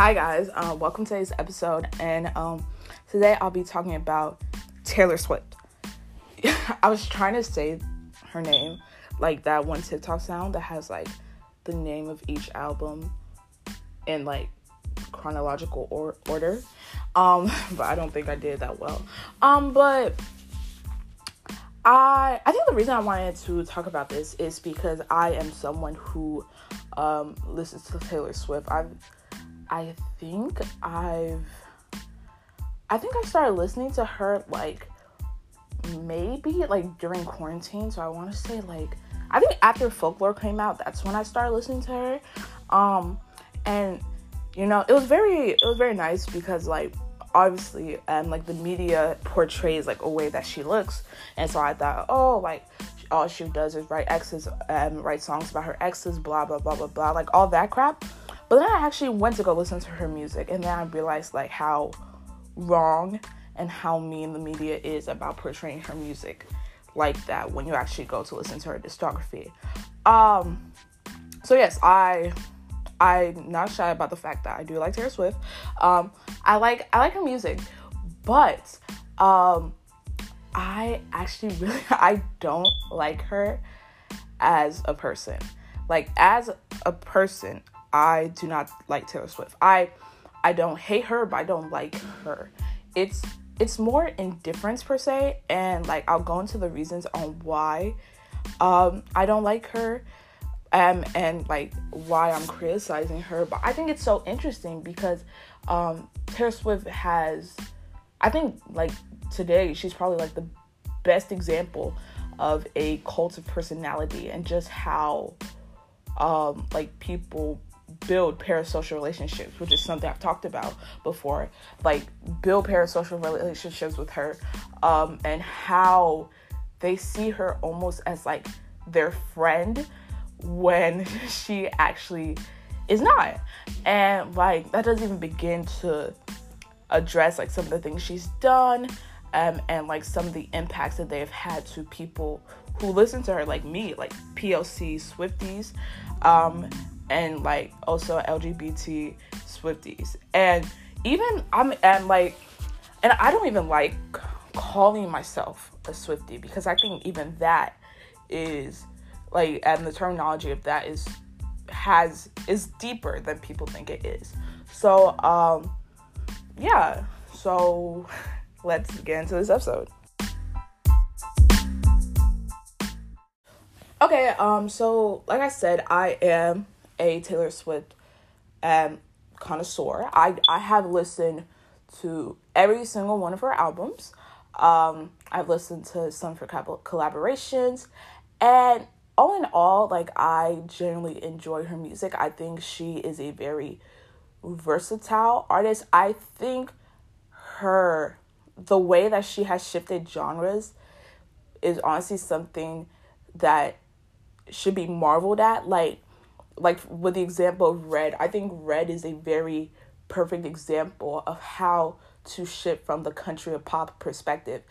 Hi guys, um, welcome to today's episode, and um, today I'll be talking about Taylor Swift. I was trying to say her name, like that one TikTok sound that has like the name of each album in like chronological or- order, um, but I don't think I did that well. Um, but I I think the reason I wanted to talk about this is because I am someone who um, listens to Taylor Swift. I've I think I've I think I started listening to her like maybe like during quarantine. So I want to say like I think after Folklore came out, that's when I started listening to her. Um and you know, it was very it was very nice because like obviously um like the media portrays like a way that she looks and so I thought, oh like all she does is write exes um write songs about her exes, blah blah blah blah blah, like all that crap. But then I actually went to go listen to her music, and then I realized like how wrong and how mean the media is about portraying her music like that when you actually go to listen to her discography. Um, so yes, I I'm not shy about the fact that I do like Taylor Swift. Um, I like I like her music, but um, I actually really I don't like her as a person. Like as a person, I do not like Taylor Swift. I I don't hate her, but I don't like her. It's it's more indifference per se, and like I'll go into the reasons on why um I don't like her. Um, and like why I'm criticizing her, but I think it's so interesting because um, Taylor Swift has, I think like today she's probably like the best example of a cult of personality and just how um, like people build parasocial relationships, which is something I've talked about before. Like build parasocial relationships with her, um, and how they see her almost as like their friend when she actually is not. And like that doesn't even begin to address like some of the things she's done um, and like some of the impacts that they've had to people who listen to her like me like POC Swifties um, and like also LGBT Swifties. And even I'm and like and I don't even like calling myself a Swifty because I think even that is like and the terminology of that is has is deeper than people think it is. So um yeah, so let's get into this episode. Okay, um so like I said, I am a Taylor Swift um, connoisseur. I I have listened to every single one of her albums. Um, I've listened to some of her collaborations, and all in all, like I generally enjoy her music. I think she is a very versatile artist. I think her the way that she has shifted genres is honestly something that should be marveled at. Like like with the example of red i think red is a very perfect example of how to shift from the country of pop perspective.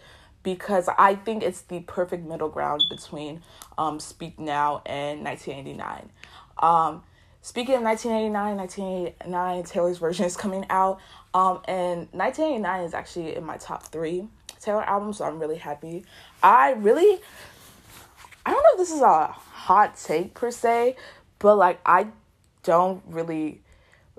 Because i think it's the perfect middle ground between um, speak now and 1989 um, speaking of 1989 1989 taylor's version is coming out. Um, and 1989 is actually in my top three taylor albums so i'm really happy. I really i don't know if this is a hot take per se but like I don't really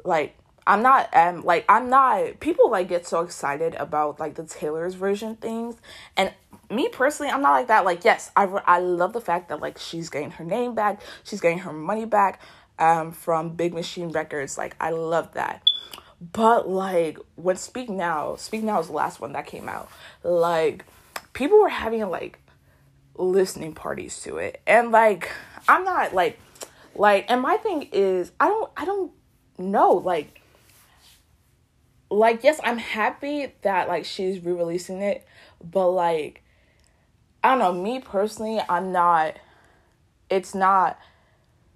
like I'm not um like I'm not people like get so excited about like the Taylor's version things. And me personally I'm not like that. Like yes I I love the fact that like she's getting her name back. She's getting her money back um from Big Machine Records. Like I love that. But like when Speak Now Speak Now is the last one that came out. Like people were having like listening parties to it. And like I'm not like like, and my thing is, I don't, I don't know, like, like yes, I'm happy that like she's re-releasing it, but like, I don't know, me personally, I'm not. It's not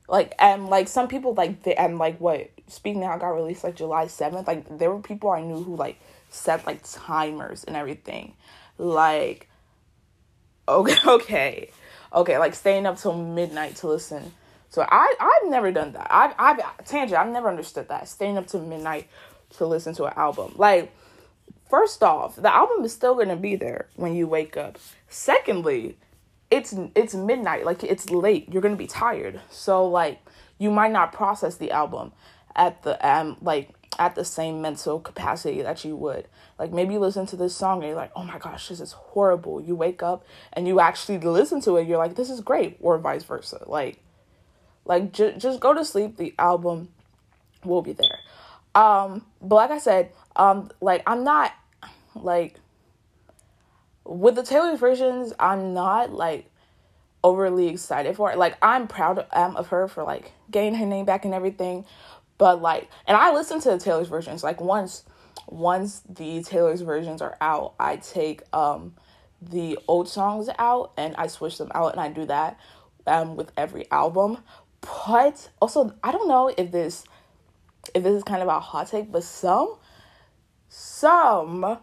like and like some people like the and like what Speak Now got released like July seventh. Like there were people I knew who like set like timers and everything, like okay, okay, okay, like staying up till midnight to listen So I I've never done that. I've I've tangent. I've never understood that. Staying up to midnight to listen to an album. Like, first off, the album is still gonna be there when you wake up. Secondly, it's it's midnight. Like it's late. You're gonna be tired. So like you might not process the album at the um like at the same mental capacity that you would. Like maybe you listen to this song and you're like, oh my gosh, this is horrible. You wake up and you actually listen to it, you're like, this is great, or vice versa. Like, like j- just go to sleep. The album will be there. Um, but like I said, um, like I'm not like with the Taylor versions, I'm not like overly excited for it. Like I'm proud of, um, of her for like getting her name back and everything. But like, and I listen to the Taylor's versions. Like once, once the Taylor's versions are out, I take um the old songs out and I switch them out, and I do that um with every album. But also, I don't know if this if this is kind of a hot take, but some some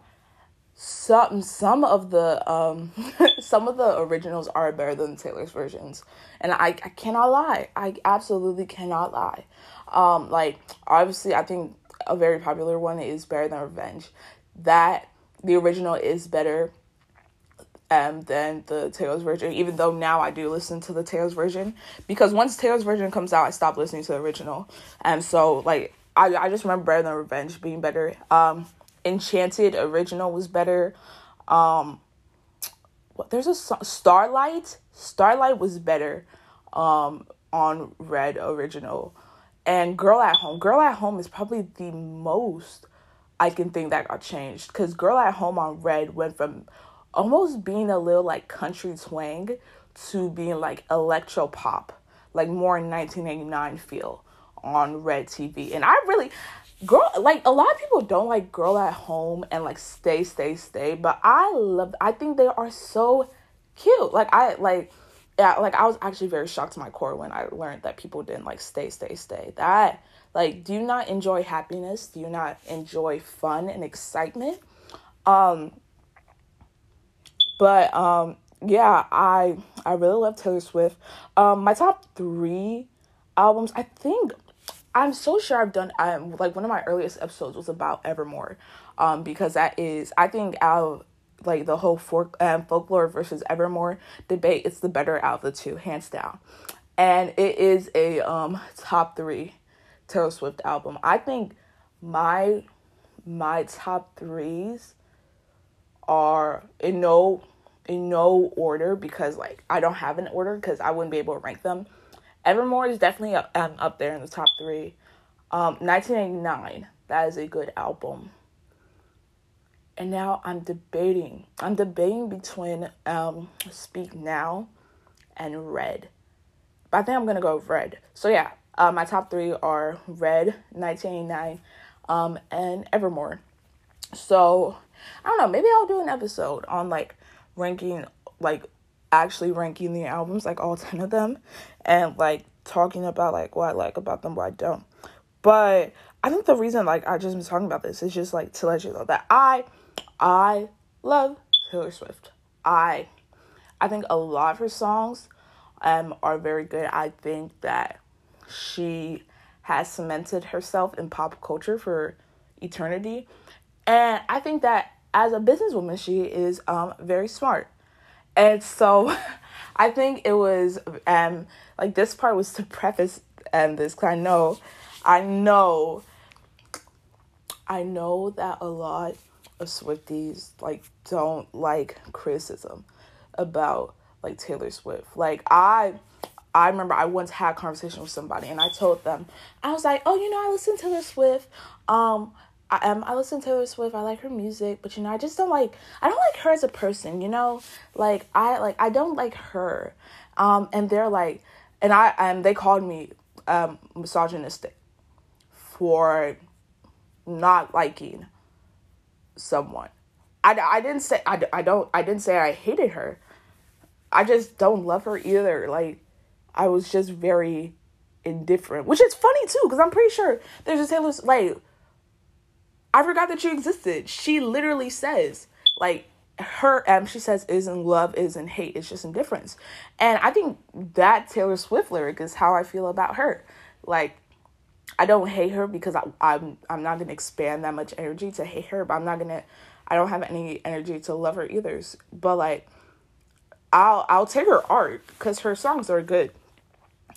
some some of the um some of the originals are better than Taylor's versions. And I, I cannot lie. I absolutely cannot lie. Um like obviously I think a very popular one is Better Than Revenge. That the original is better um, than the Taylor's version, even though now I do listen to the Taylor's version because once Taylor's version comes out, I stop listening to the original. And so, like, I, I just remember Better Than Revenge being better. Um, Enchanted original was better. Um, what there's a Starlight. Starlight was better. Um, on Red original, and Girl at Home. Girl at Home is probably the most I can think that got changed because Girl at Home on Red went from almost being a little like country twang to being like electro pop, like more 1989 feel on Red TV. And I really girl like a lot of people don't like girl at home and like stay stay stay but i love i think they are so cute. Like i like yeah like i was actually very shocked to my core when i learned that people didn't like stay stay stay. That like do you not enjoy happiness? Do you not enjoy fun and excitement? Um but um yeah i i really love taylor swift. Um my top three albums i think I'm so sure I've done um like one of my earliest episodes was about Evermore, um because that is I think out like the whole folk um, folklore versus Evermore debate it's the better out of the two hands down, and it is a um top three Taylor Swift album. I think my my top threes are in no in no order because like I don't have an order because I wouldn't be able to rank them Evermore is definitely up, um, up there in the top three. Um, 1989, that is a good album. And now I'm debating. I'm debating between um, Speak Now and Red. But I think I'm gonna go with Red. So yeah, uh, my top three are Red, 1989, um, and Evermore. So I don't know. Maybe I'll do an episode on like ranking like actually ranking the albums, like all 10 of them, and like talking about like what I like about them, what I don't. But I think the reason like I just been talking about this is just like to let you know that I I love Taylor Swift. I I think a lot of her songs um are very good. I think that she has cemented herself in pop culture for eternity. And I think that as a businesswoman she is um very smart. And so I think it was um like this part was to preface um this cuz I know I know I know that a lot of Swifties like don't like criticism about like Taylor Swift. Like I I remember I once had a conversation with somebody and I told them I was like, "Oh, you know, I listen to Taylor Swift. Um I um I listen to Taylor Swift. I like her music, but you know, I just don't like I don't like her as a person, you know? Like I like I don't like her. Um and they're like and I and they called me um misogynistic for not liking someone. I, I didn't say I, I don't I didn't say I hated her. I just don't love her either. Like I was just very indifferent, which is funny too because I'm pretty sure there's a Taylor like I forgot that you existed. She literally says, like, her um she says isn't love isn't hate it's just indifference. And i think that taylor swift lyric is how i feel about her. Like i don't hate her because I, i'm i'm not gonna expand that much energy to hate her but i'm not gonna i don't have any energy to love her either. But like i'll i'll take her art because her songs are good.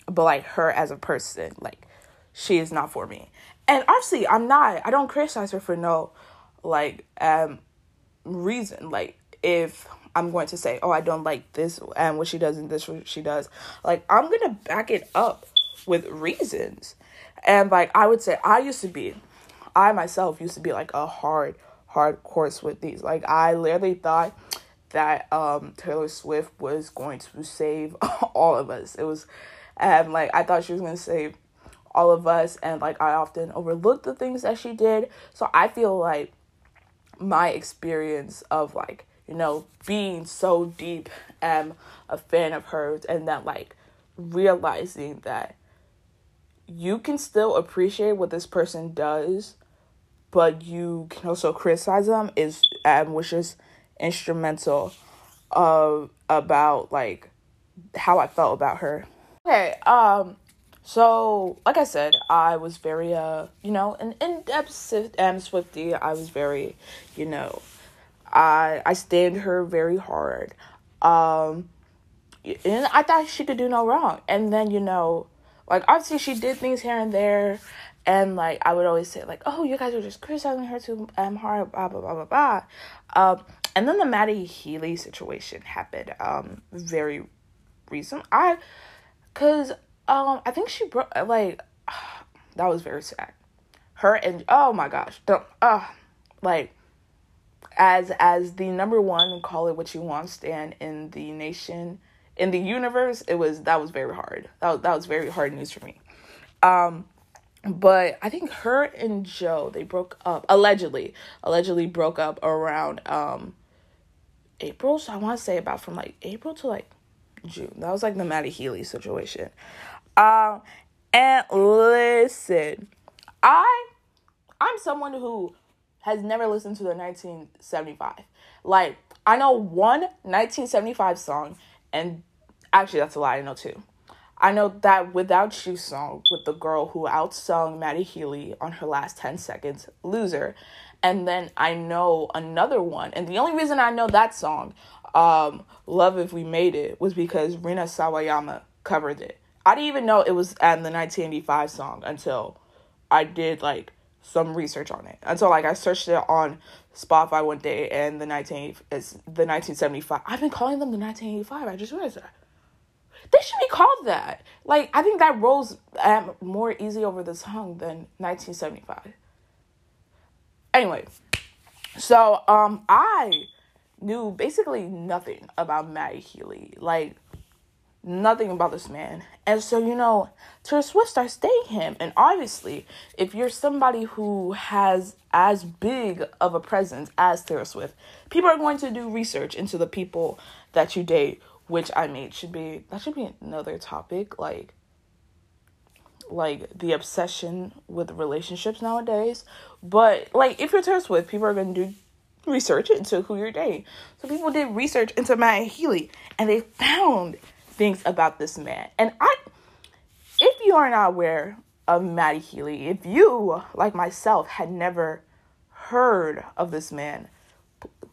But like her as a person like she is not for me and obviously i'm not i don't criticize her for no like um reason. Like if i'm going to say oh i don't like this and what she does and this what she does like i'm gonna back it up with reasons. And like i would say i used to be i myself used to be like a hard hard course with these. Like i literally thought that um taylor swift was going to save all of us. It was and like i thought she was to save all of us and like i often overlooked the things that she did so i feel like my experience of like you know being so deep am a fan of hers and that like realizing that you can still appreciate what this person does but you can also criticize them is um which is instrumental of about like how I felt about her. Okay, um so, like I said, I was very, uh, you know, an in-depth um, Swifty. I was very, you know, I I stand her very hard. Um, and I thought she could do no wrong. And then, you know, like obviously she did things here and there, and like I would always say like, oh, you guys are just criticizing her too um hard, blah blah blah blah blah. Um, and then the Matty Healy situation happened um very recent. I, cause um, I think she broke like that was very sad. Her and oh my gosh, don't uh like as as the number one call it what you want stand in the nation in the universe it was that was very hard. That was, that was very hard news for me. Um but i think her and joe they broke up allegedly allegedly broke up around um april. So i want to say about from like april to like june. That was like the matty healy situation um, and listen, I I'm someone who has never listened to the 1975. Like, I know one 1975 song, and actually, that's a lie. I know two. I know that Without You song with the girl who outsung Matty Healy on her last 10 seconds, Loser. And then I know another one. And the only reason I know that song, um, Love If We Made It, was because Rina Sawayama covered it. I didn't even know it was um, the 1985 song until I did like some research on it. Until like I searched it on Spotify one day and the 19 is the 1975. I've been calling them the 1985. I just realized that. They should be called that. Like I think that rolls um, more easy over the tongue than 1975. Anyway, so um I knew basically nothing about Matty Healy. Like nothing about this man. And so, you know, Taylor Swift starts dating him. And obviously, if you're somebody who has as big of a presence as Taylor Swift, people are going to do research into the people that you date, which I mean should be that should be another topic, like like the obsession with relationships nowadays. But like if you're Taylor Swift, people are gonna do research into who you're dating. So people did research into Matt Healy and they found things about this man. And I, if you are not aware of Matty Healy, if you, like myself, had never heard of this man,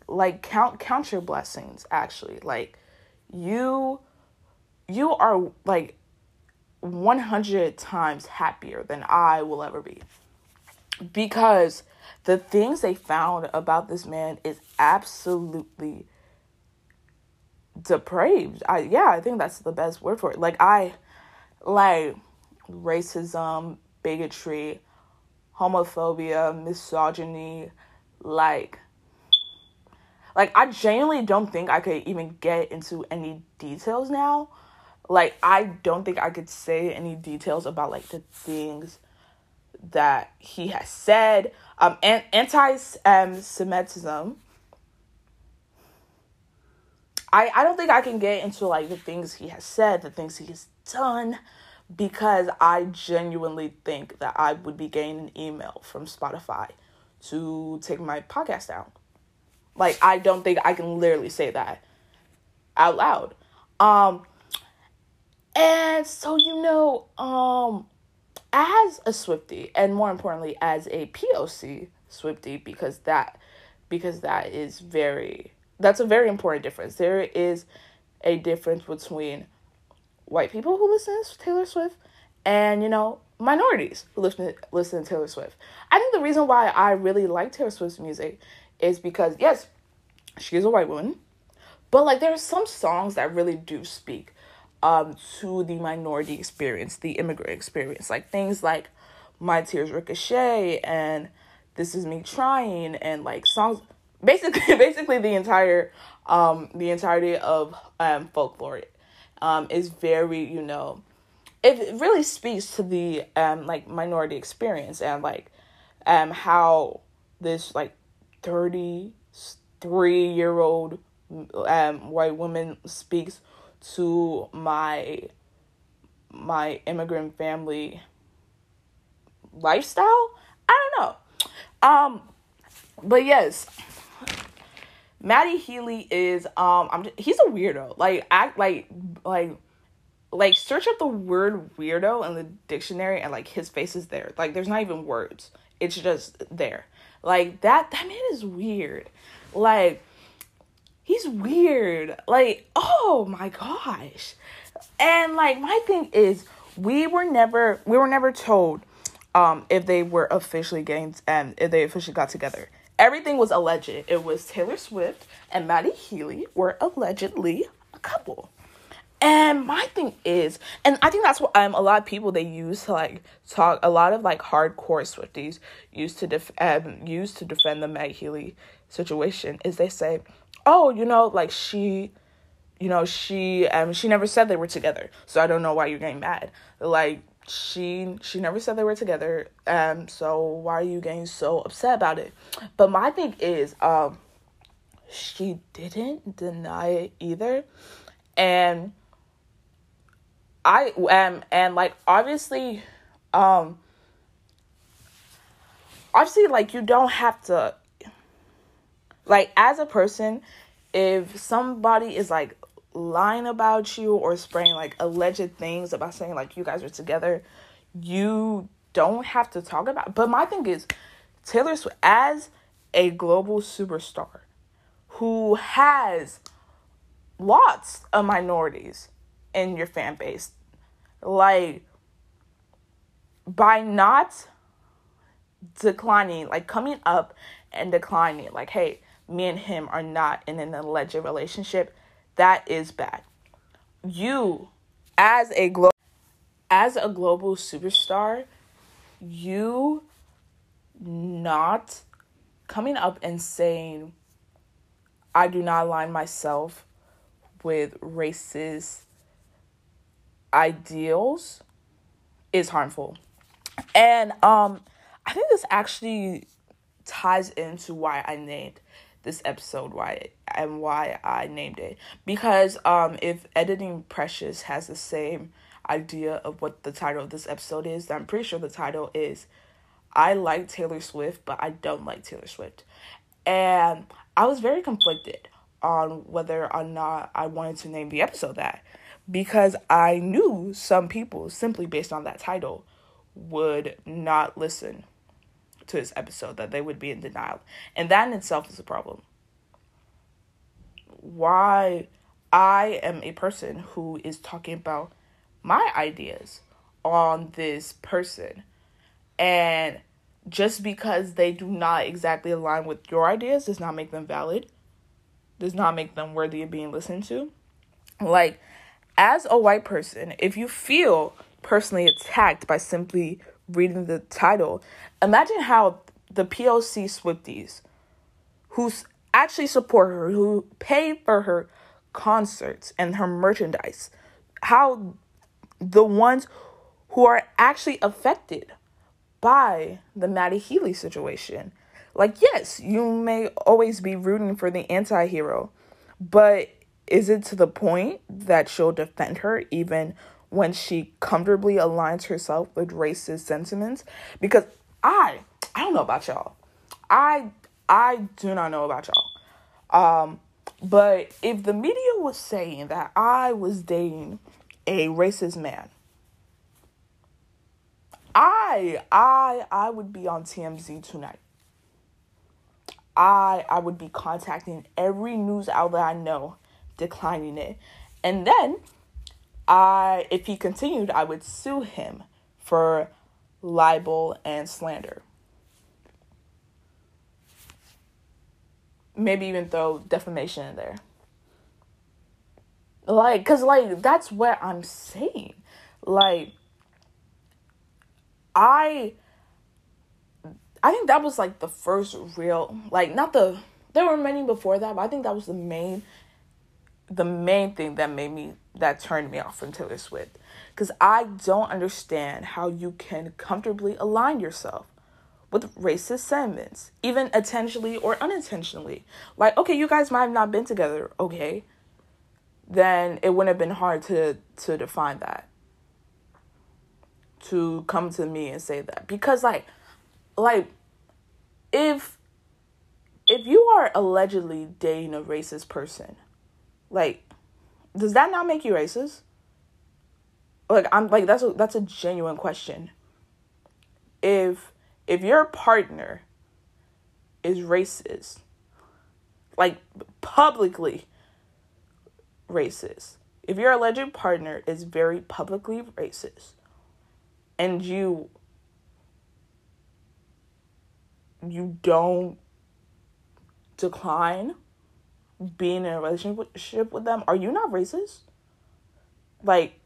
like count count your blessings. Actually, like you, you are like one hundred times happier than I will ever be, because the things they found about this man is absolutely depraved. I yeah, I think that's the best word for it. Like I like racism, bigotry, homophobia, misogyny, like like I genuinely don't think I could even get into any details now. Like I don't think I could say any details about like the things that he has said. Um, anti um, Semitism I, I don't think I can get into like the things he has said, the things he has done, because I genuinely think that I would be getting an email from Spotify to take my podcast down. Like I don't think I can literally say that out loud. Um and so you know, um as a Swifty and more importantly as a POC Swifty because that because that is very that's a very important difference. There is a difference between white people who listen to Taylor Swift and you know minorities who listen listen to Taylor Swift. I think the reason why I really like Taylor Swift's music is because yes, she is a white woman, but like there are some songs that really do speak um to the minority experience, the immigrant experience, like things like My Tears Ricochet and This Is Me Trying and like songs basically basically the entire um the entirety of um folklore um is very, you know, it really speaks to the um like minority experience and like um how this like 33 year old um white woman speaks to my my immigrant family lifestyle? I don't know. Um but yes matty healy is um i'm just, he's a weirdo like act like like like search up the word weirdo in the dictionary and like his face is there. Like there's not even words. It's just there. Like that that man is weird. Like he's weird. Like oh my gosh. And like my thing is we were never we were never told um if they were officially getting and if they officially got together. Everything was alleged. It was Taylor Swift and Matty Healy were allegedly a couple. And my thing is, and I think that's what um a lot of people they use to like talk. A lot of like hardcore Swifties use to def um use to defend the Meg Healy situation is they say, oh, you know, like she, you know, she um she never said they were together, so I don't know why you're getting mad. Like she she never said they were together, um so why are you getting so upset about it? But my thing is, um, she didn't deny it either, and I am and like obviously um obviously like you don't have to like as a person if somebody is like lying about you or spraying like alleged things about saying like you guys are together you don't have to talk about but my thing is Taylor Swift as a global superstar who has lots of minorities in your fan base. Like, by not declining, like coming up and declining, like, hey, me and him are not in an alleged relationship, that is bad. You, as a glo- as a global superstar, you not coming up and saying, I do not align myself with racist ideals is harmful. And um I think this actually ties into why I named this episode why and why I named it. Because um if editing precious has the same idea of what the title of this episode is I'm pretty sure the title is I like Taylor Swift but I don't like Taylor Swift. And I was very conflicted on whether or not I wanted to name the episode that. Because I knew some people, simply based on that title, would not listen to this episode, that they would be in denial. And that in itself is a problem. Why I am a person who is talking about my ideas on this person. And just because they do not exactly align with your ideas does not make them valid, does not make them worthy of being listened to. Like, as a white person, if you feel personally attacked by simply reading the title, imagine how the POC Swifties, who actually support her, who pay for her concerts and her merchandise, how the ones who are actually affected by the Matty Healy situation. Like, yes, you may always be rooting for the anti hero, but is it to the point that she'll defend her even when she comfortably aligns herself with racist sentiments? Because I I don't know about y'all. I I do not know about y'all. Um, but if the media was saying that I was dating a racist man, I I I would be on TMZ tonight. I I would be contacting every news outlet I know, declining it. And then I if he continued, I would sue him for libel and slander. Maybe even throw defamation in there. Like cuz like that's what I'm saying. Like I I think that was like the first real like not the there were many before that, but I think that was the main the main thing that made me that turned me off from Taylor Swift cuz I don't understand how you can comfortably align yourself with racist sentiments, even intentionally or unintentionally. Like, okay, you guys might have not been together, okay? Then it wouldn't have been hard to to define that to come to me and say that because like like if if you are allegedly dating a racist person like does that not make you racist? Like i'm like that's a that's a genuine question. If if your partner is racist like publicly racist if your alleged partner is very publicly racist and you you don't decline being in a relationship with them, are you not racist? Like,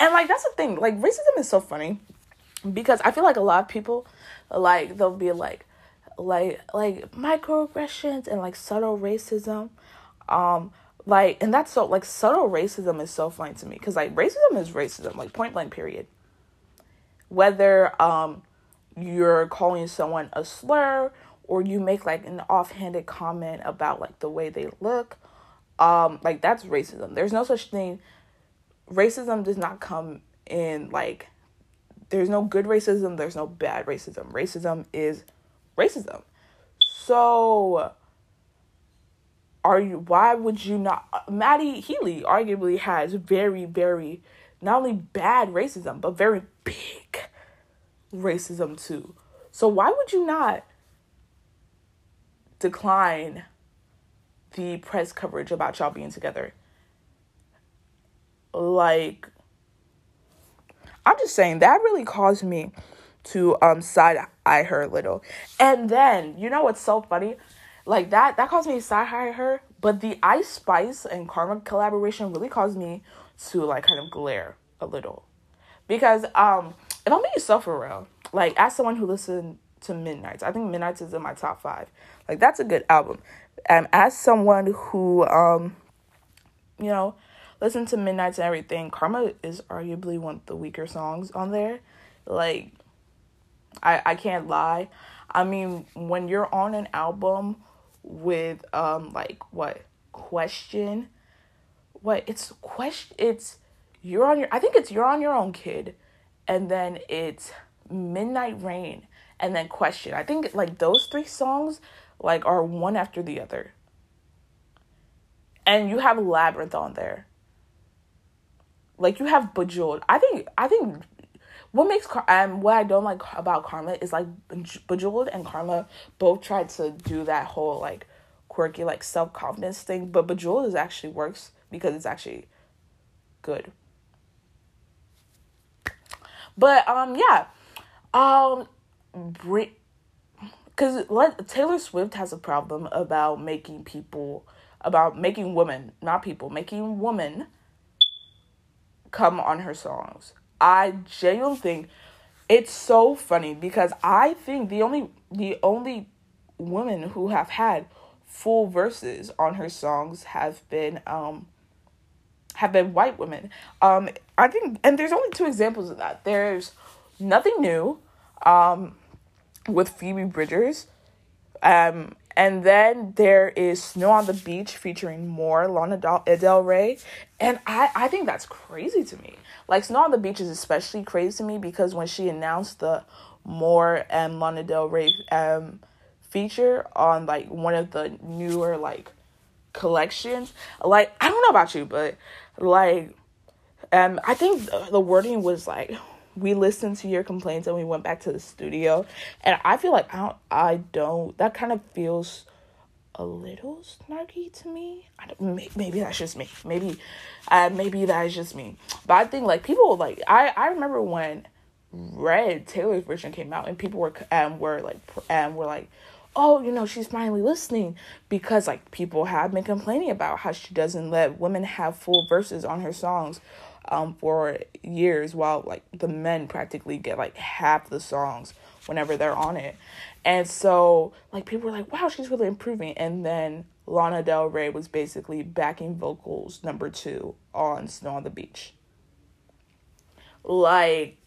and like that's the thing. Like racism is so funny because I feel like a lot of people, like they'll be like, like like microaggressions and like subtle racism, um, like and that's so like subtle racism is so funny to me because like racism is racism like point blank period whether um you're calling someone a slur or you make like an offhanded comment about like the way they look um like that's racism. There's no such thing. Racism does not come in like there's no good racism there's no bad racism. Racism is racism. So are you why would you not matty healy arguably has very very not only bad racism but very big racism too. So why would you not decline the press coverage about y'all being together? Like I'm just saying that really caused me to um side eye her a little. And then, you know what's so funny? Like that that caused me to side eye her, but the Ice Spice and Karma collaboration really caused me to like kind of glare a little. Because um if I'm being so for like as someone who listened to Midnights, I think Midnights is in my top five. Like that's a good album. And as someone who um, you know, listen to Midnights and everything, Karma is arguably one of the weaker songs on there. Like I I can't lie. I mean, when you're on an album with um like what question what it's question it's you're on your I think it's you're on your own kid and then it's Midnight Rain and then Question. I think like those three songs like are one after the other. And you have Labyrinth on there. Like you have Bejeweled. I think I think what makes Car- um what I don't like about Karma is like Bejeweled and Karma both tried to do that whole like quirky like self confidence thing, but Bejeweled is actually works because it's actually good. But um yeah. Um bring cuz Taylor Swift has a problem about making people about making women, not people, making women come on her songs. I genuinely think it's so funny because I think the only the only women who have had full verses on her songs have been um have been white women. Um, I think, and there's only two examples of that. There's nothing new, um, with Phoebe Bridgers, um, and then there is Snow on the Beach featuring more Lana Del Rey, and I I think that's crazy to me. Like Snow on the Beach is especially crazy to me because when she announced the more and Lana Del Rey um feature on like one of the newer like collections. Like I don't know about you, but like um I think the wording was like we listened to your complaints and we went back to the studio and I feel like I don't I don't that kind of feels a little snarky to me. I don't, maybe that's just me. Maybe, uh, maybe that is just me. But I think like people like I I remember when Red Taylor's version came out and people were um were like um were like oh, you know, she's finally listening because like people have been complaining about how she doesn't let women have full verses on her songs um for years while like the men practically get like half the songs whenever they're on it. And so like people were like, wow, she's really improving. And then Lana Del Rey was basically backing vocals number two on Snow on the Beach. Like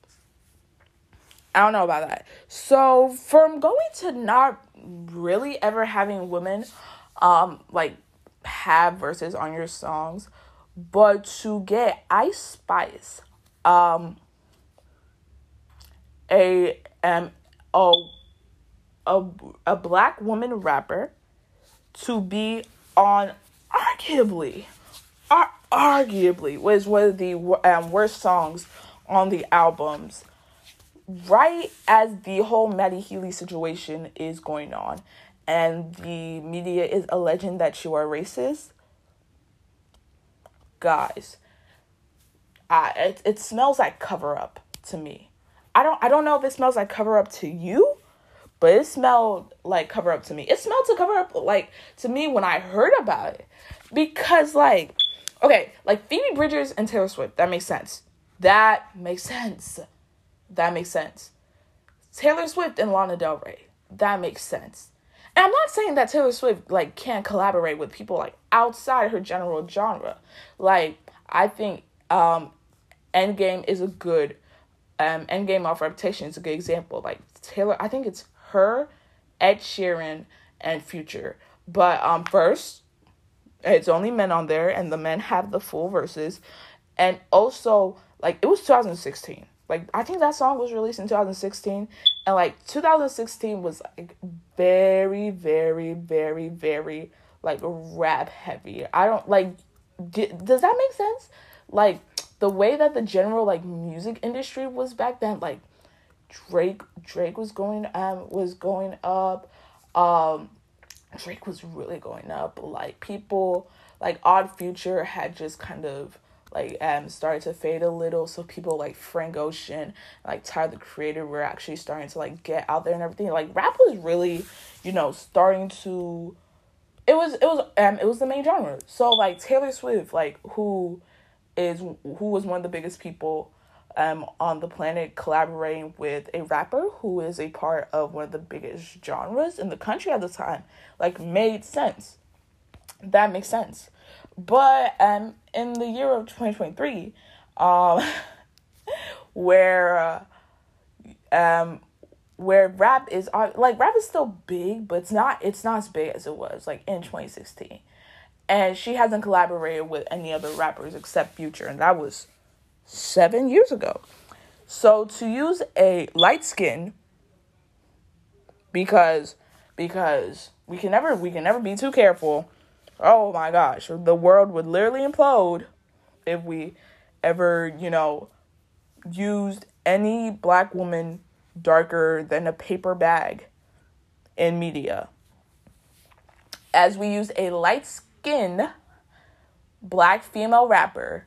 I don't know about that. So from going to not really ever having women um like have verses on your songs, but to get Ice Spice um a um a a, a black woman rapper to be on arguably ar- arguably was one of the um, worst songs on the albums. Right as the whole Matty Healy situation is going on and the media is alleging that you are racist, guys, I, it, it smells like cover up to me. I don't I don't know if it smells like cover up to you, but it smelled like cover up to me. It smelled to cover up like to me when I heard about it. Because like okay, like Phoebe Bridgers and Taylor Swift, that makes sense. That makes sense. That makes sense. Taylor Swift and Lana Del Rey. That makes sense. And I'm not saying that Taylor Swift like can't collaborate with people like outside her general genre. Like I think um Endgame is a good um Endgame off Reputation is a good example. Like Taylor, I think it's her, Ed Sheeran, and Future. But um first, it's only men on there, and the men have the full verses, and also like it was 2016 like I think that song was released in 2016 and like 2016 was like very very very very like rap heavy. I don't like d- does that make sense? Like the way that the general like music industry was back then like Drake Drake was going um was going up um Drake was really going up like people like Odd Future had just kind of like um started to fade a little so people like frank ocean like tyler the creator were actually starting to like get out there and everything. Like rap was really you know starting to it was it was um it was the main genre. So like taylor swift like who is who was one of the biggest people um on the planet collaborating with a rapper who is a part of one of the biggest genres in the country at the time like made sense. That makes sense but um, in the year of 2023, um, where uh, um, where rap is uh, like rap is still big, but it's not it's not as big as it was like in 2016. And she hasn't collaborated with any other rappers except Future, and that was seven years ago. So to use a light skin because because we can never we can never be too careful oh my gosh, the world would literally implode if we ever, you know, used any black woman darker than a paper bag in media. As we use a light skinned black female rapper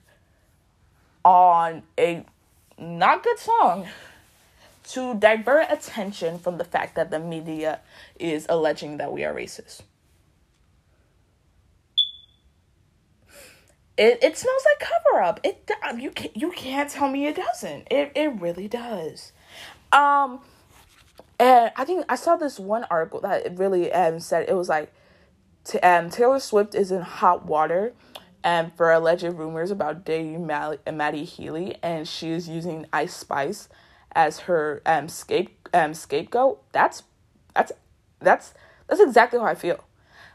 on a not good song to divert attention from the fact that the media is alleging that we are racist. It it smells like cover up. It you can you can't tell me it doesn't. It it really does. Um, and I think I saw this one article that really um said it was like, t- um Taylor Swift is in hot water, and um, for alleged rumors about dating Maddie, Matty Healy, and she is using Ice Spice as her um scape um scapegoat. That's that's that's that's exactly how I feel.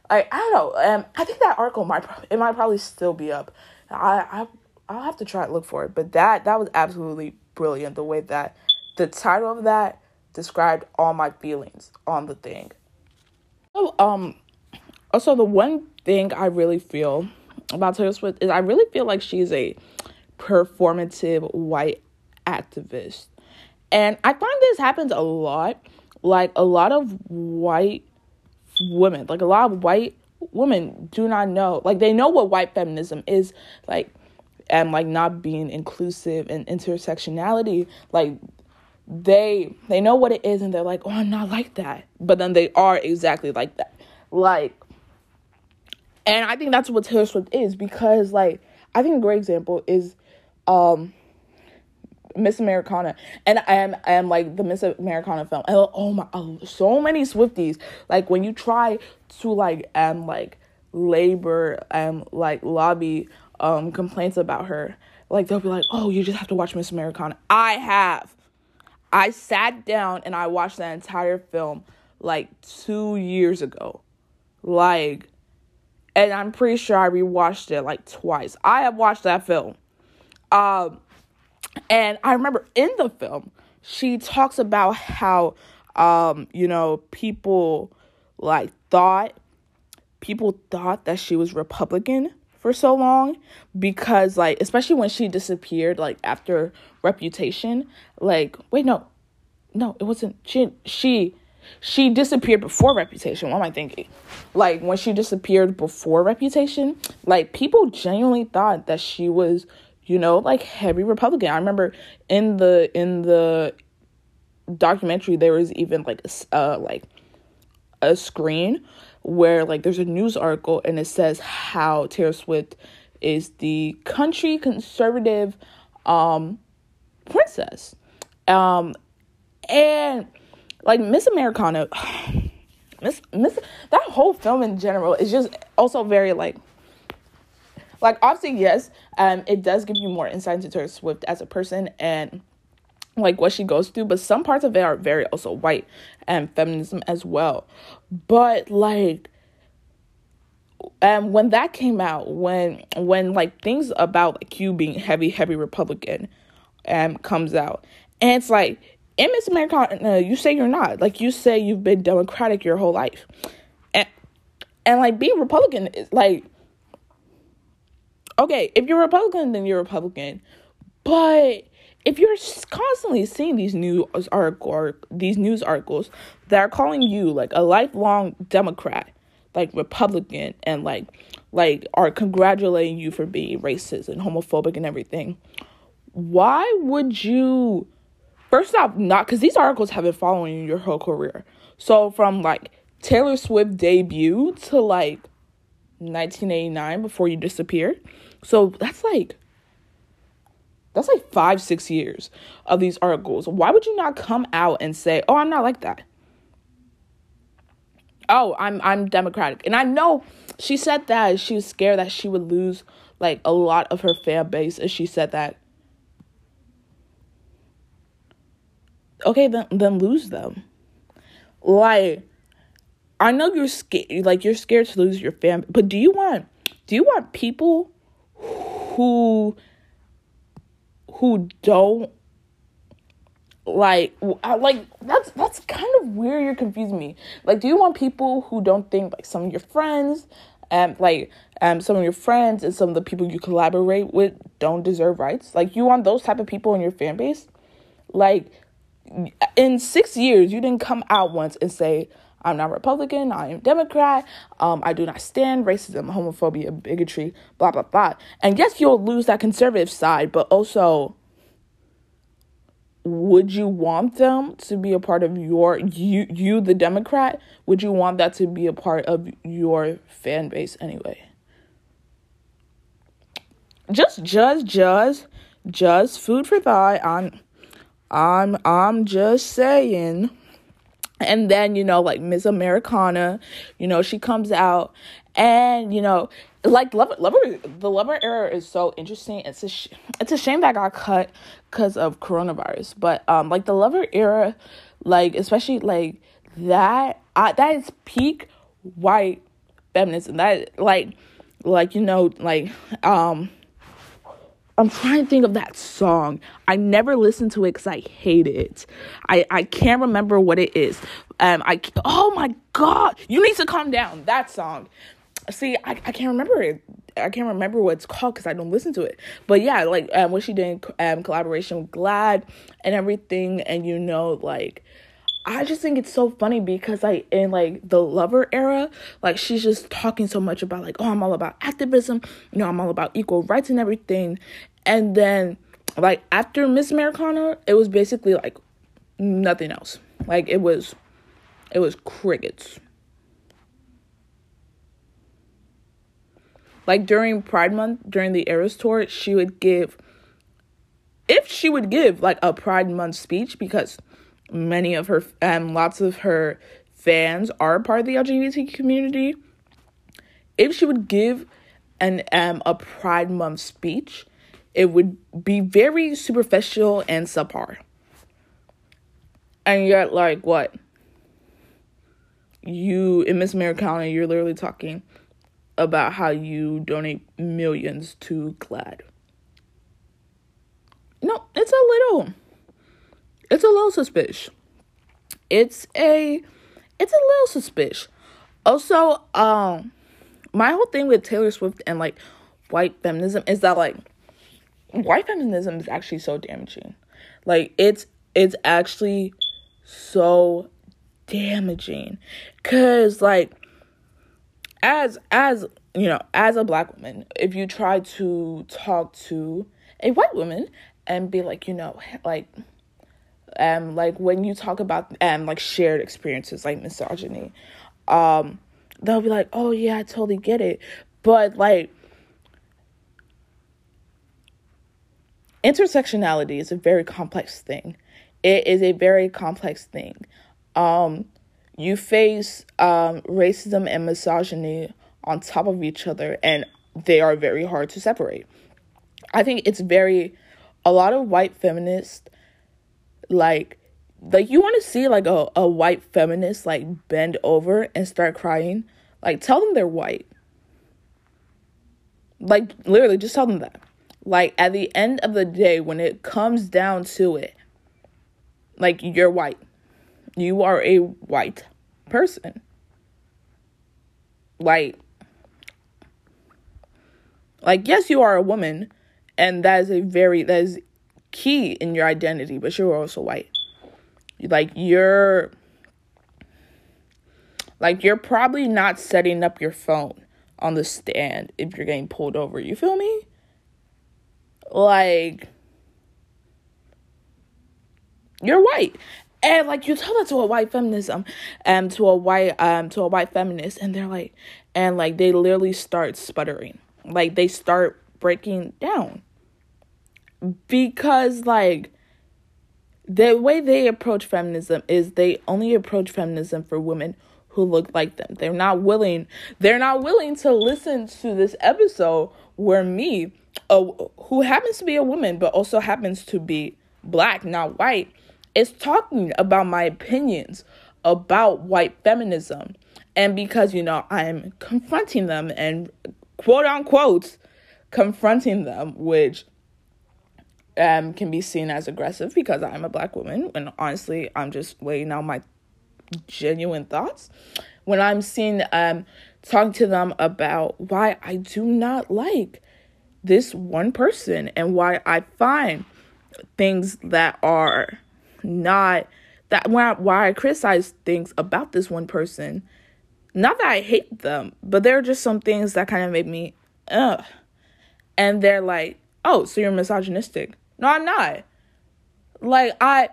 I I don't know. Um, I think that article might it might probably still be up. I I I'll have to try to look for it. But that that was absolutely brilliant. The way that the title of that described all my feelings on the thing. Oh, um, also the one thing I really feel about Taylor Swift is I really feel like she's a performative white activist. And I find this happens a lot. Like a lot of white women, like a lot of white women do not know. Like they know what white feminism is like and like not being inclusive and intersectionality. Like they they know what it is and they're like, "Oh, I'm not like that." But then they are exactly like that. Like and I think that's what Taylor Swift is because like I think a great example is um Miss Americana, and I am I am like the Miss Americana film. And oh my, oh, so many Swifties. Like when you try to like um like labor and um, like lobby um complaints about her, like they'll be like, oh, you just have to watch Miss Americana. I have. I sat down and I watched that entire film like two years ago, like, and I'm pretty sure I rewatched it like twice. I have watched that film. Um and I remember in the film, she talks about how, um, you know, people like thought, people thought that she was Republican for so long because, like, especially when she disappeared, like, after Reputation, like, wait, no, no, it wasn't, she, she, she disappeared before Reputation. What am I thinking? Like when she disappeared before Reputation, like people genuinely thought that she was you know, like heavy Republican. I remember in the in the documentary there was even like a, uh like a screen where like there's a news article and it says how Taylor Swift is the country conservative um princess. Um and like Miss Americana Miss Miss that whole film in general is just also very like like obviously yes um it does give you more insight into Taylor Swift as a person and like what she goes through but some parts of it are very also white and feminism as well. But like um when that came out when when like things about like you being heavy heavy republican um comes out and it's like in miss america you say you're not. Like you say you've been democratic your whole life. And and like being republican is like okay, if you're Republican, then you're Republican. But if you're constantly seeing these news article these news articles that are calling you like a lifelong Democrat, like Republican, and like like are congratulating you for being racist and homophobic and everything, why would you? First off, not because these articles have been following you your whole career. So from like Taylor Swift debut to like 1989 before you disappeared. So that's like that's like 5 6 years of these articles. Why would you not come out and say, "Oh, I'm not like that." Oh, I'm I'm democratic. And I know she said that she was scared that she would lose like a lot of her fan base if she said that. Okay, then then lose them. Like I know you're scared like you're scared to lose your family, but do you want do you want people who who don't like like that's that's kind of where you're confusing me. Like do you want people who don't think like some of your friends and um, like um some of your friends and some of the people you collaborate with don't deserve rights? Like you want those type of people in your fan base? Like in 6 years you didn't come out once and say I'm not Republican. I am Democrat. Um, I do not stand racism, homophobia, bigotry, blah, blah, blah. And yes, you'll lose that conservative side, but also, would you want them to be a part of your, you, you, the Democrat? Would you want that to be a part of your fan base anyway? Just, just, just, just food for thought. I'm, I'm, I'm just saying. And then, you know, like Miss Americana, you know, she comes out and, you know, like lover, lover the lover era is so interesting. It's a sh- it's a shame that got cut because of coronavirus. But um like the lover era, like especially like that uh, that is peak white feminism. That like like you know like um I'm trying to think of that song. I never listened to it because I hate it. I, I can't remember what it is. Um, I oh my god, you need to calm down. That song. See, I, I can't remember it. I can't remember what it's called because I don't listen to it. But yeah, like um, what she did in um, collaboration with GLAAD and everything, and you know, like I just think it's so funny because like in like the lover era, like she's just talking so much about like, oh, I'm all about activism, you know, I'm all about equal rights and everything. And then like after Miss Americana, it was basically like nothing else. Like it was it was crickets. Like during Pride Month, during the Eras tour, she would give if she would give like a Pride Month speech because many of her um lots of her fans are part of the LGBT community. If she would give an um a Pride Month speech, it would be very superficial and subpar. And yet, like what? You in Miss Americana, you're literally talking about how you donate millions to GLAAD. No, it's a little it's a little suspicious. It's a it's a little suspicious. Also, um my whole thing with Taylor Swift and like white feminism is that like white feminism is actually so damaging. Like it's it's actually so damaging cuz like as as you know, as a black woman, if you try to talk to a white woman and be like, you know, like um like when you talk about um like shared experiences like misogyny um they'll be like oh yeah i totally get it. But like intersectionality is a very complex thing. It is a very complex thing. Um you face um racism and misogyny on top of each other and they are very hard to separate. I think it's very a lot of white feminists like like you want to see like a, a white feminist like bend over and start crying like tell them they're white. Like literally just tell them that. Like at the end of the day when it comes down to it like you're white. You are a white person. Like like yes you are a woman and that is a very that is key in your identity, but you're also white. Like you're like you're probably not setting up your phone on the stand if you're getting pulled over. You feel me? Like you're white. And like you tell that to a white feminism, um, to a white um to a white feminist, and they're like and like they literally start sputtering. Like they start breaking down because like the way they approach feminism is they only approach feminism for women who look like them. They're not willing they're not willing to listen to this episode where me uh, who happens to be a woman but also happens to be black, not white, is talking about my opinions about white feminism. And because you know, I'm confronting them and quote unquote confronting them, which um, can be seen as aggressive because I'm a black woman. And honestly, I'm just laying out my genuine thoughts. When I'm seen um, talking to them about why I do not like this one person and why I find things that are not that why, why I criticize things about this one person. Not that I hate them, but there are just some things that kind of make me ugh. And they're like, oh, so you're misogynistic. No, I'm not. Like I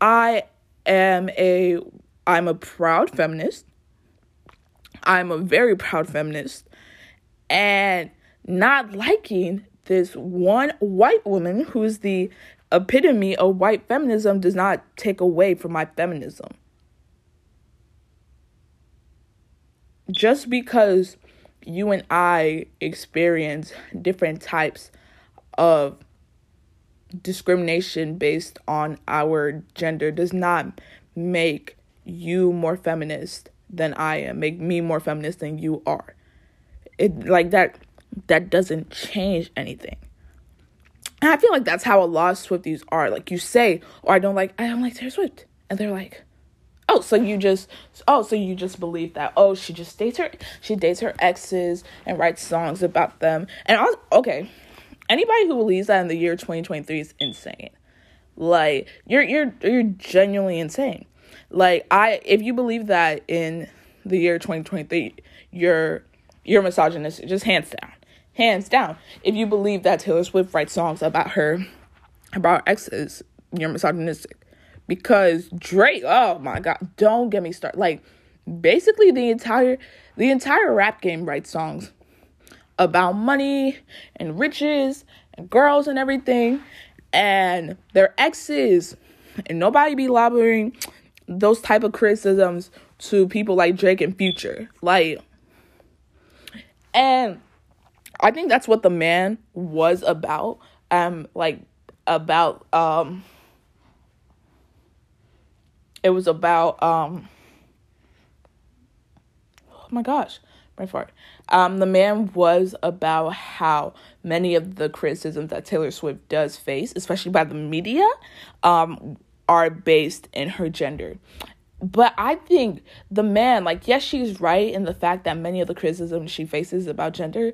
I am a I'm a proud feminist. I'm a very proud feminist. And not liking this one white woman who's the epitome of white feminism does not take away from my feminism. Just because you and I experience different types of discrimination based on our gender does not make you more feminist than I am, make me more feminist than you are. It like that that doesn't change anything. And I feel like that's how a lot of Swifties are. Like you say, or oh, I don't like I don't like Taylor Swift. And they're like, oh, so you just oh, so you just believe that, oh, she just dates her she dates her exes and writes songs about them. And I was okay. Anybody who believes that in the year 2023 is insane. Like you're you're you're genuinely insane. Like I if you believe that in the year 2023, you're you're misogynist, just hands down. Hands down. If you believe that Taylor Swift writes songs about her about exes, you're misogynistic. Because Drake, oh my god, don't get me started. Like basically the entire the entire rap game writes songs about money and riches and girls and everything and their exes and nobody be lobbing those type of criticisms to people like Drake and Future. Like and I think that's what the man was about. Um like about um it was about um oh my gosh, brain fart. Um, the man was about how many of the criticisms that Taylor Swift does face, especially by the media, um, are based in her gender. But I think the man, like, yes, she's right in the fact that many of the criticisms she faces about gender,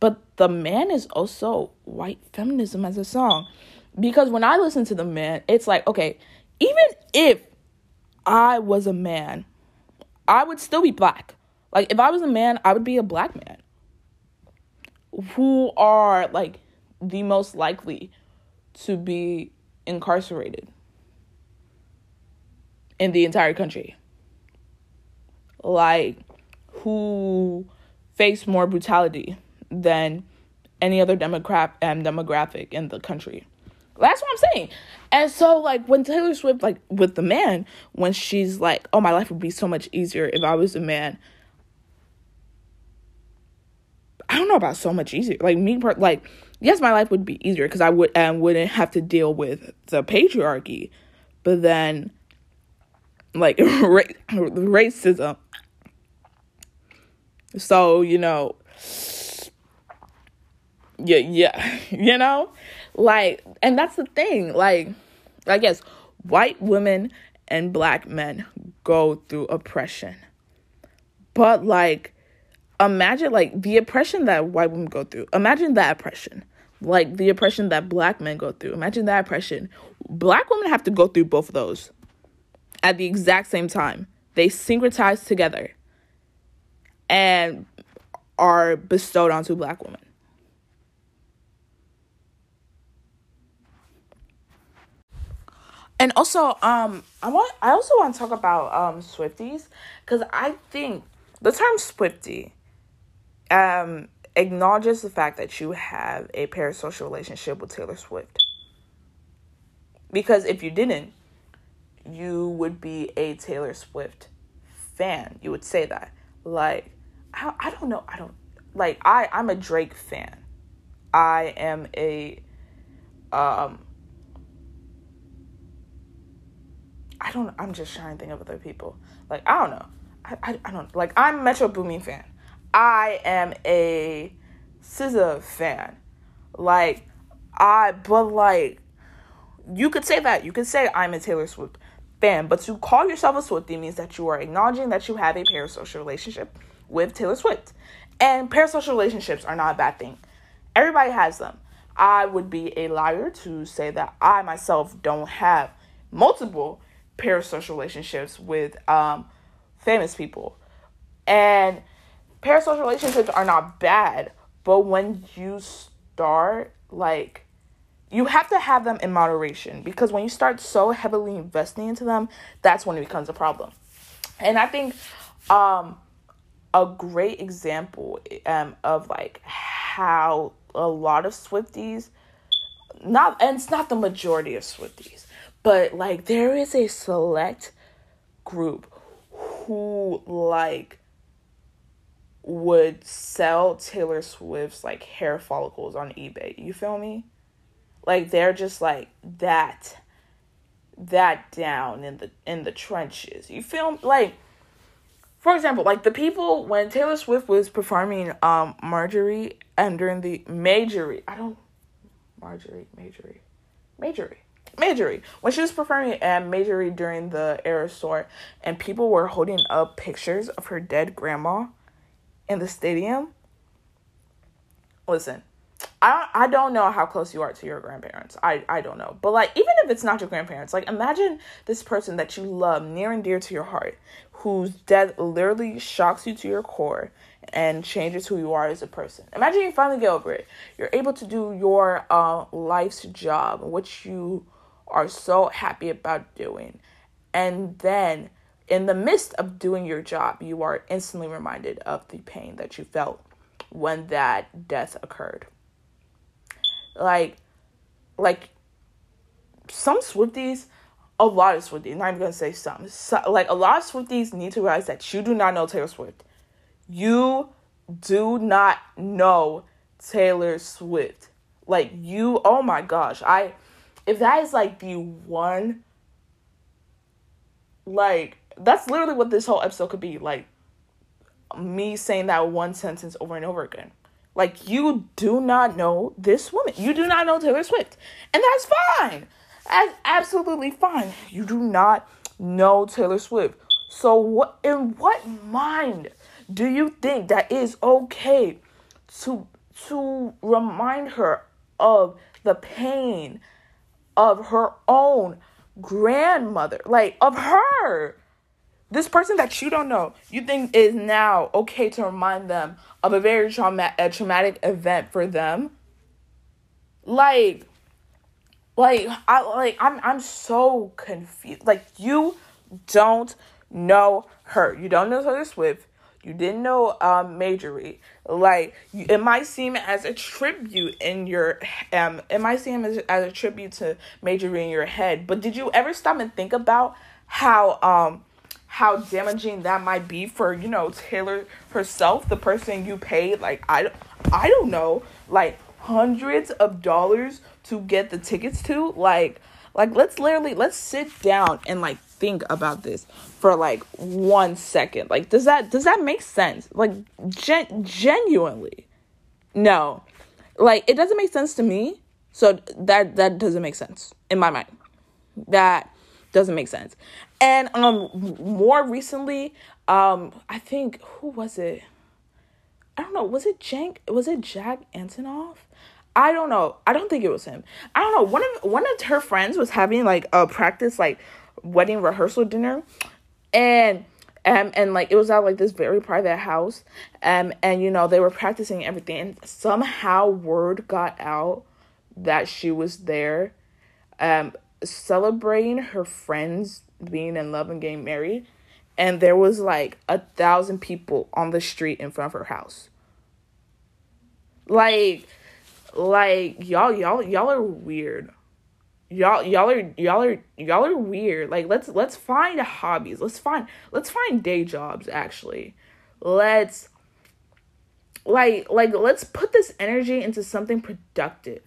but the man is also white feminism as a song. Because when I listen to the man, it's like, okay, even if I was a man, I would still be black. Like if I was a man, I would be a black man. Who are like the most likely to be incarcerated in the entire country? Like who face more brutality than any other democrat and um, demographic in the country. That's what I'm saying. And so like when Taylor Swift like with the man when she's like, "Oh, my life would be so much easier if I was a man." I don't know about so much easier. Like me, like yes, my life would be easier because I would and wouldn't have to deal with the patriarchy, but then like ra- racism. So you know, yeah, yeah, you know, like, and that's the thing. Like, I guess white women and black men go through oppression, but like imagine like the oppression that white women go through. Imagine that oppression. Like the oppression that black men go through. Imagine that oppression. Black women have to go through both of those at the exact same time. They syncretize together and are bestowed onto black women. And also, um, I want I also want to talk about um Swifties because I think the term Swiftie um, acknowledges the fact that you have a parasocial relationship with Taylor Swift. Because if you didn't, you would be a Taylor Swift fan. You would say that. Like, I, I don't know. I don't like I I'm a Drake fan. I am a um I don't I'm just trying to think of other people. Like I don't know. I I, I don't like I'm Metro Boomin fan. I am a SZA fan. Like, I, but like, you could say that. You could say I'm a Taylor Swift fan, but to call yourself a Swiftie means that you are acknowledging that you have a parasocial relationship with Taylor Swift. And parasocial relationships are not a bad thing. Everybody has them. I would be a liar to say that I myself don't have multiple parasocial relationships with um, famous people. And parasocial relationships are not bad, but when you start like you have to have them in moderation because when you start so heavily investing into them, that's when it becomes a problem. And I think um a great example um of like how a lot of Swifties not and it's not the majority of Swifties, but like there is a select group who like would sell Taylor Swift's like hair follicles on eBay. You feel me? Like they're just like that that down in the in the trenches. You feel like for example, like the people when Taylor Swift was performing um Marjorie and during the Majorie, I don't Marjorie, Majorie, Majorie, Majorie. When she was performing at Majorie during the Eras tour, and people were holding up pictures of her dead grandma in the stadium. Listen, I I don't know how close you are to your grandparents. I I don't know. But like even if it's not your grandparents, like imagine this person that you love near and dear to your heart, whose death literally shocks you to your core and changes who you are as a person. Imagine you finally get over it. You're able to do your uh life's job, which you are so happy about doing. And then in the midst of doing your job, you are instantly reminded of the pain that you felt when that death occurred like like some Swifties, a lot of Swifties, not even gonna say some, so, like a lot of Swifties need to realize that you do not know Taylor Swift. You do not know Taylor Swift. Like you, oh my gosh, I if that is like the one like that's literally what this whole episode could be like me saying that one sentence over and over again like you do not know this woman. You do not know Taylor Swift. And that's fine. That's absolutely fine. You do not know Taylor Swift. So what in what mind do you think that is okay to to remind her of the pain of her own grandmother, like of her? This person that you don't know, you think is now okay to remind them of a very trauma- a traumatic event for them. Like, like I like I'm I'm so confused. Like you don't know her. You don't know Taylor Swift. You didn't know um Majorie. Like you, it might seem as a tribute in your um it might seem as, as a tribute to Majorie in your head. But did you ever stop and think about how um how damaging that might be for you know Taylor herself, the person you paid like I I don't know like hundreds of dollars to get the tickets to like like let's literally let's sit down and like think about this for like one second. Like does that does that make sense? Like gen- genuinely. No. Like it doesn't make sense to me so that that doesn't make sense in my mind. That doesn't make sense and um more recently, um I think who was it? I don't know. Was it Jank? Was it Jack Antonoff? I don't know. I don't think it was him. I don't know. One of one of her friends was having like a practice like wedding rehearsal dinner, and um and like it was at like this very private house, um and you know they were practicing everything, and somehow word got out that she was there, um celebrating her friend's being in love and getting married and there was like a thousand people on the street in front of her house. Like like y'all y'all y'all are weird. Y'all y'all are y'all are y'all are weird. Like let's let's find hobbies. Let's find let's find day jobs actually. Let's like like let's put this energy into something productive.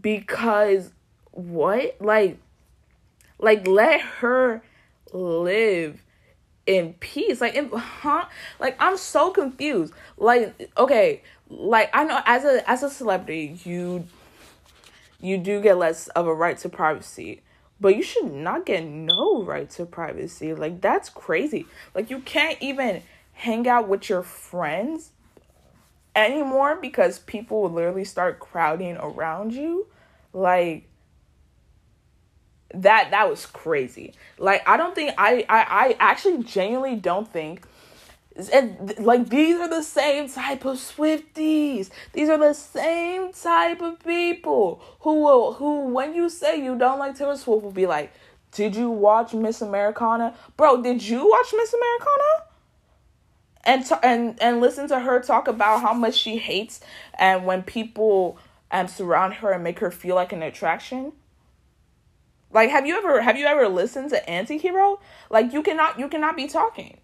Because what? Like like let her live in peace. Like in, huh? Like I'm so confused. Like okay, like I know as a as a celebrity, you you do get less of a right to privacy. But you should not get no right to privacy. Like that's crazy. Like you can't even hang out with your friends anymore because people will literally start crowding around you. Like that that was crazy. Like I don't think I I, I actually genuinely don't think and like these are the same type of Swifties. These are the same type of people who will who when you say you don't like Taylor Swift will be like, "Did you watch Miss Americana, bro? Did you watch Miss Americana?" And t- and and listen to her talk about how much she hates and when people um surround her and make her feel like an attraction. Like have you ever have you ever listened to Antihero? Like you cannot you cannot be talking.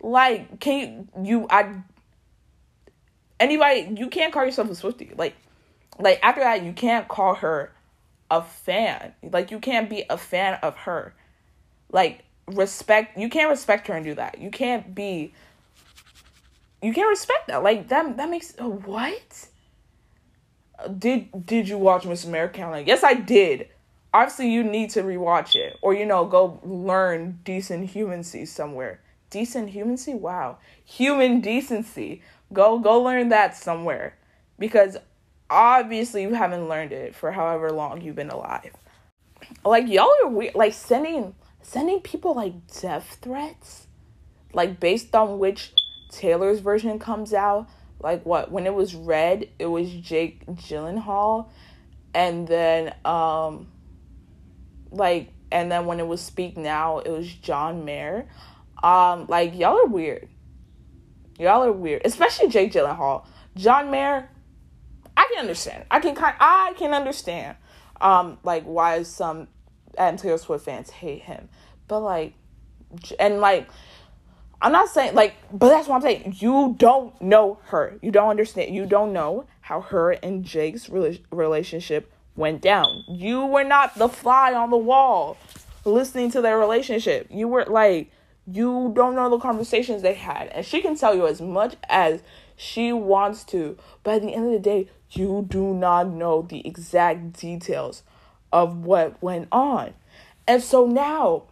Like can you you I anybody you can't call yourself a Swiftie. Like like after that you can't call her a fan. Like you can't be a fan of her. Like respect you can't respect her and do that. You can't be you can't respect that. Like that that makes what? Did did you watch Miss America? Like, yes, I did. Obviously, you need to rewatch it, or you know, go learn decent humancy somewhere. Decent humancy? Wow, human decency. Go go learn that somewhere, because obviously you haven't learned it for however long you've been alive. Like y'all are weird. Like sending sending people like death threats, like based on which Taylor's version comes out like what when it was red it was jake gyllenhaal and then um like and then when it was speak now it was john mayer um like y'all are weird y'all are weird especially jake gyllenhaal john mayer i can understand i can kind i can understand um like why some and taylor swift fans hate him but like and like I'm not saying like, but that's what I'm saying. You don't know her. You don't understand. You don't know how her and Jake's relationship went down. You were not the fly on the wall listening to their relationship. You were like, you don't know the conversations they had. And she can tell you as much as she wants to. But at the end of the day, you do not know the exact details of what went on. And so now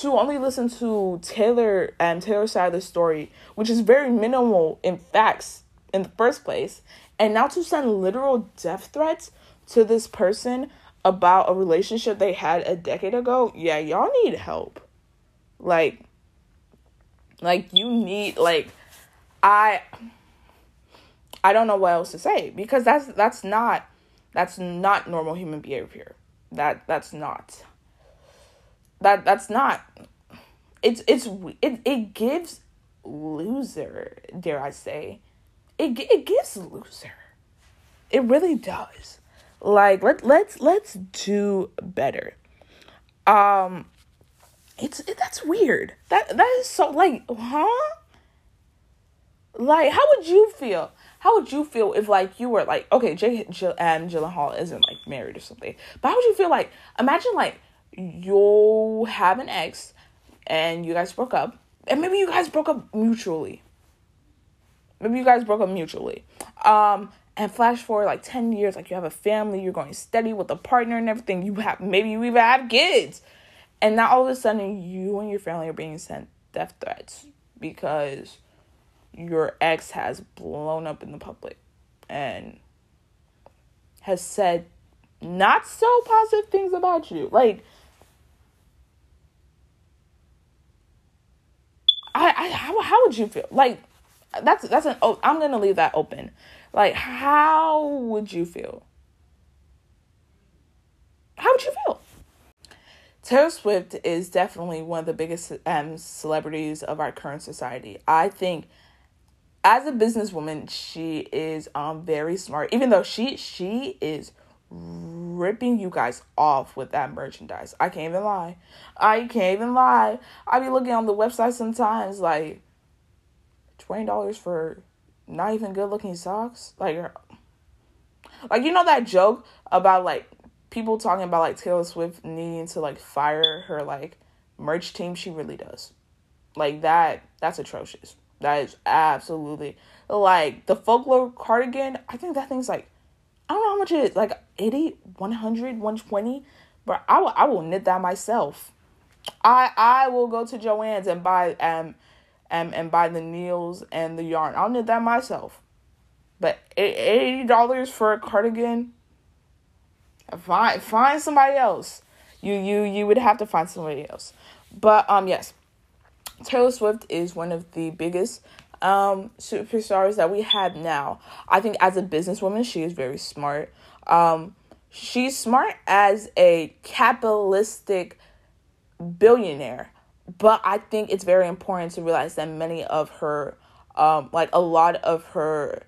to only listen to Taylor and Taylor's side of the story, which is very minimal in facts in the first place, and now to send literal death threats to this person about a relationship they had a decade ago, yeah, y'all need help. Like like you need like I I don't know what else to say because that's that's not that's not normal human behavior. That that's not that that's not it's it's it, it gives loser dare i say it it gives loser it really does like let let's let's do better. Um it's it, that's weird. That that is so like huh? Like how would you feel? How would you feel if like you were like okay Jay Jill, and Gyllenhaal isn't like married or something but how would you feel like imagine like you have an ex and you guys broke up and maybe you guys broke up mutually maybe you guys broke up mutually. Um and flash forward like 10 years like you have a family you're going steady with a partner and everything. You have maybe you even have kids. And now all of a sudden you and your family are being sent death threats because your ex has blown up in the public and has said not so positive things about you. Like I, I how, how would you feel? Like that's that's an oh, I'm gonna leave that open. Like how would you feel? How would you feel? Taylor Swift is definitely one of the biggest um, celebrities of our current society. I think as a businesswoman, she is um very smart. Even though she she is ripping you guys off with that merchandise. I can't even lie. I can't even lie. I be looking on the website sometimes like twenty dollars for not even good looking socks. Like like you know that joke about like people talking about like Taylor Swift needing to like fire her like merch team. She really does. Like that that's atrocious. That is absolutely like the folklore cardigan. I think that thing's like I don't know how much it is, like 80, 100, 120, but I will I will knit that myself. I I will go to Joann's and buy um um and buy the needles and the yarn. I'll knit that myself. But eighty dollars for a cardigan. Find find somebody else. You you you would have to find somebody else. But um yes, Taylor Swift is one of the biggest um, superstars that we have now. I think as a businesswoman, she is very smart. Um, she's smart as a capitalistic billionaire, but I think it's very important to realize that many of her, um, like a lot of her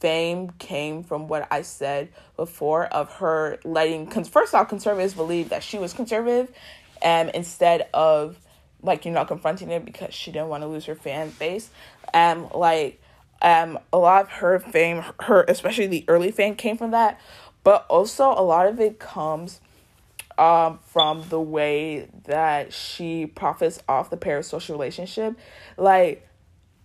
fame came from what I said before of her letting, cause first off, conservatives believe that she was conservative, and instead of like you know confronting it because she didn't want to lose her fan base. Um like um a lot of her fame her especially the early fame came from that. But also a lot of it comes um, from the way that she profits off the parasocial relationship. Like,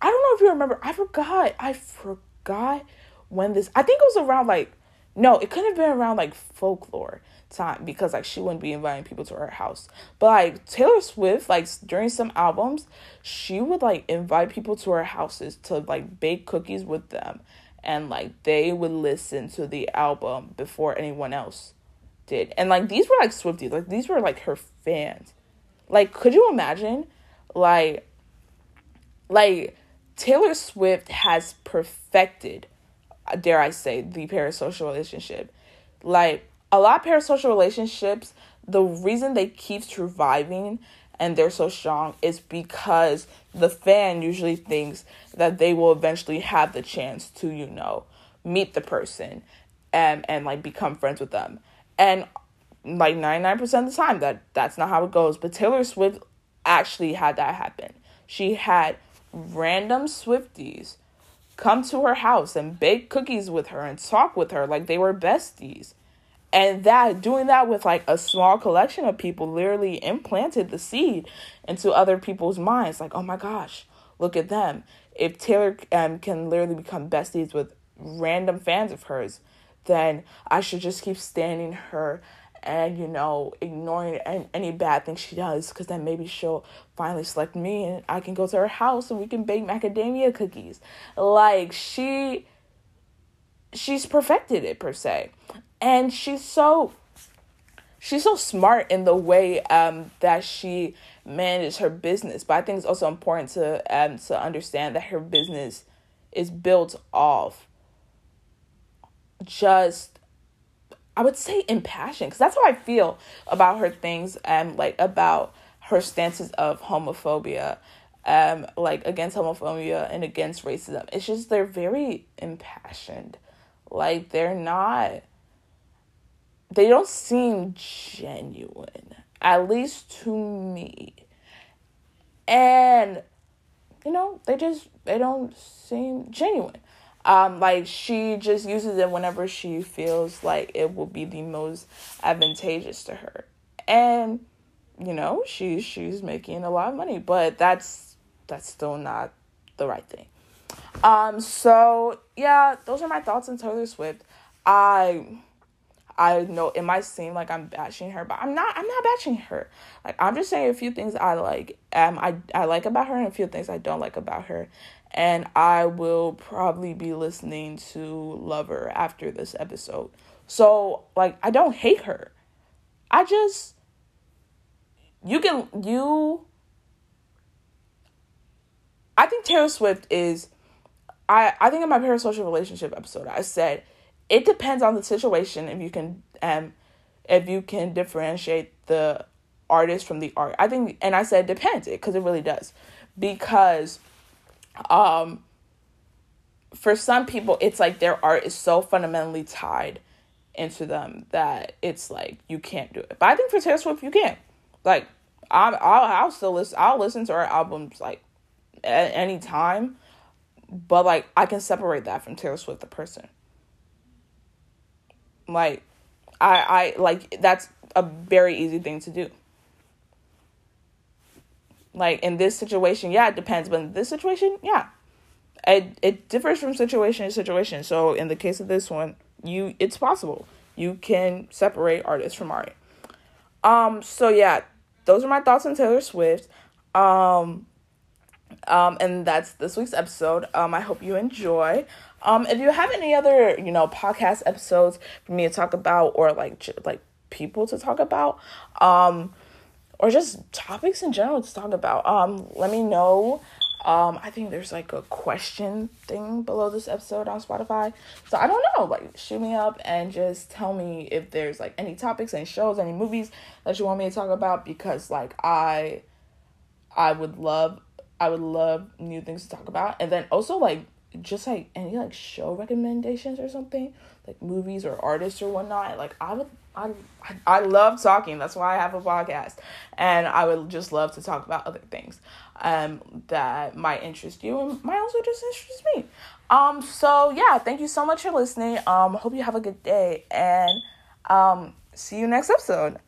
I don't know if you remember, I forgot, I forgot when this, I think it was around like, no, it couldn't have been around like folklore time because like she wouldn't be inviting people to her house. But like Taylor Swift, like during some albums, she would like invite people to her houses to like bake cookies with them and like they would listen to the album before anyone else did. And like these were like Swifties, like these were like her fans. Like could you imagine like like Taylor Swift has perfected dare I say the parasocial relationship. Like a lot of parasocial relationships, the reason they keep surviving and they're so strong is because the fan usually thinks that they will eventually have the chance to, you know, meet the person and and like become friends with them. And like 99% of the time that that's not how it goes, but Taylor Swift actually had that happen. She had random Swifties come to her house and bake cookies with her and talk with her like they were besties. And that doing that with like a small collection of people literally implanted the seed into other people's minds. Like oh my gosh look at them. If taylor um, can literally become besties with random fans of hers then i should just keep standing her and you know ignoring any, any bad thing she does because then maybe she'll finally select me and i can go to her house and we can bake macadamia cookies. Like she she's perfected it per se. And she's so she's so smart in the way um that she manages her business. But i think it's also important to um to understand that her business is built off just i would say impassioned because that's how i feel about her things and like about her stances of homophobia um like against homophobia and against racism it's just they're very impassioned like they're not they don't seem genuine, at least to me. And you know, they just they don't seem genuine. Um, like she just uses it whenever she feels like it will be the most advantageous to her. And you know, she's she's making a lot of money, but that's that's still not the right thing. Um, so yeah, those are my thoughts on Taylor Swift. I I know it might seem like I'm bashing her, but I'm not I'm not bashing her. Like I'm just saying a few things I like um I I like about her and a few things I don't like about her. And I will probably be listening to Lover after this episode. So like I don't hate her. I just you can you I think Taylor Swift is I I think in my parasocial relationship episode I said it depends on the situation if you can um if you can differentiate the artist from the art. I think and I said depends it because it really does. Because um for some people it's like their art is so fundamentally tied into them that it's like you can't do it. But I think for Taylor Swift you can. Like I'm I'll, I'll still listen I'll listen to her albums like at any time. But like I can separate that from Taylor Swift the person. Like, I, I, like, that's a very easy thing to do. Like, in this situation, yeah, it depends. But in this situation, yeah. It, it differs from situation to situation. So, in the case of this one, you, it's possible. You can separate artists from art. Um, so yeah, those are my thoughts on Taylor Swift. Um, um, and that's this week's episode. Um, I hope you enjoy. Um, if you have any other, you know, podcast episodes for me to talk about or like like people to talk about, um, or just topics in general to talk about, um, let me know. Um, I think there's like a question thing below this episode on Spotify. So I don't know, like shoot me up and just tell me if there's like any topics, any shows, any movies that you want me to talk about because like I I would love I would love new things to talk about. And then also like just like any like show recommendations or something, like movies or artists or whatnot. Like I would I I love talking. That's why I have a podcast. And I would just love to talk about other things um that might interest you and might also just interest me. Um so yeah, thank you so much for listening. Um hope you have a good day and um see you next episode.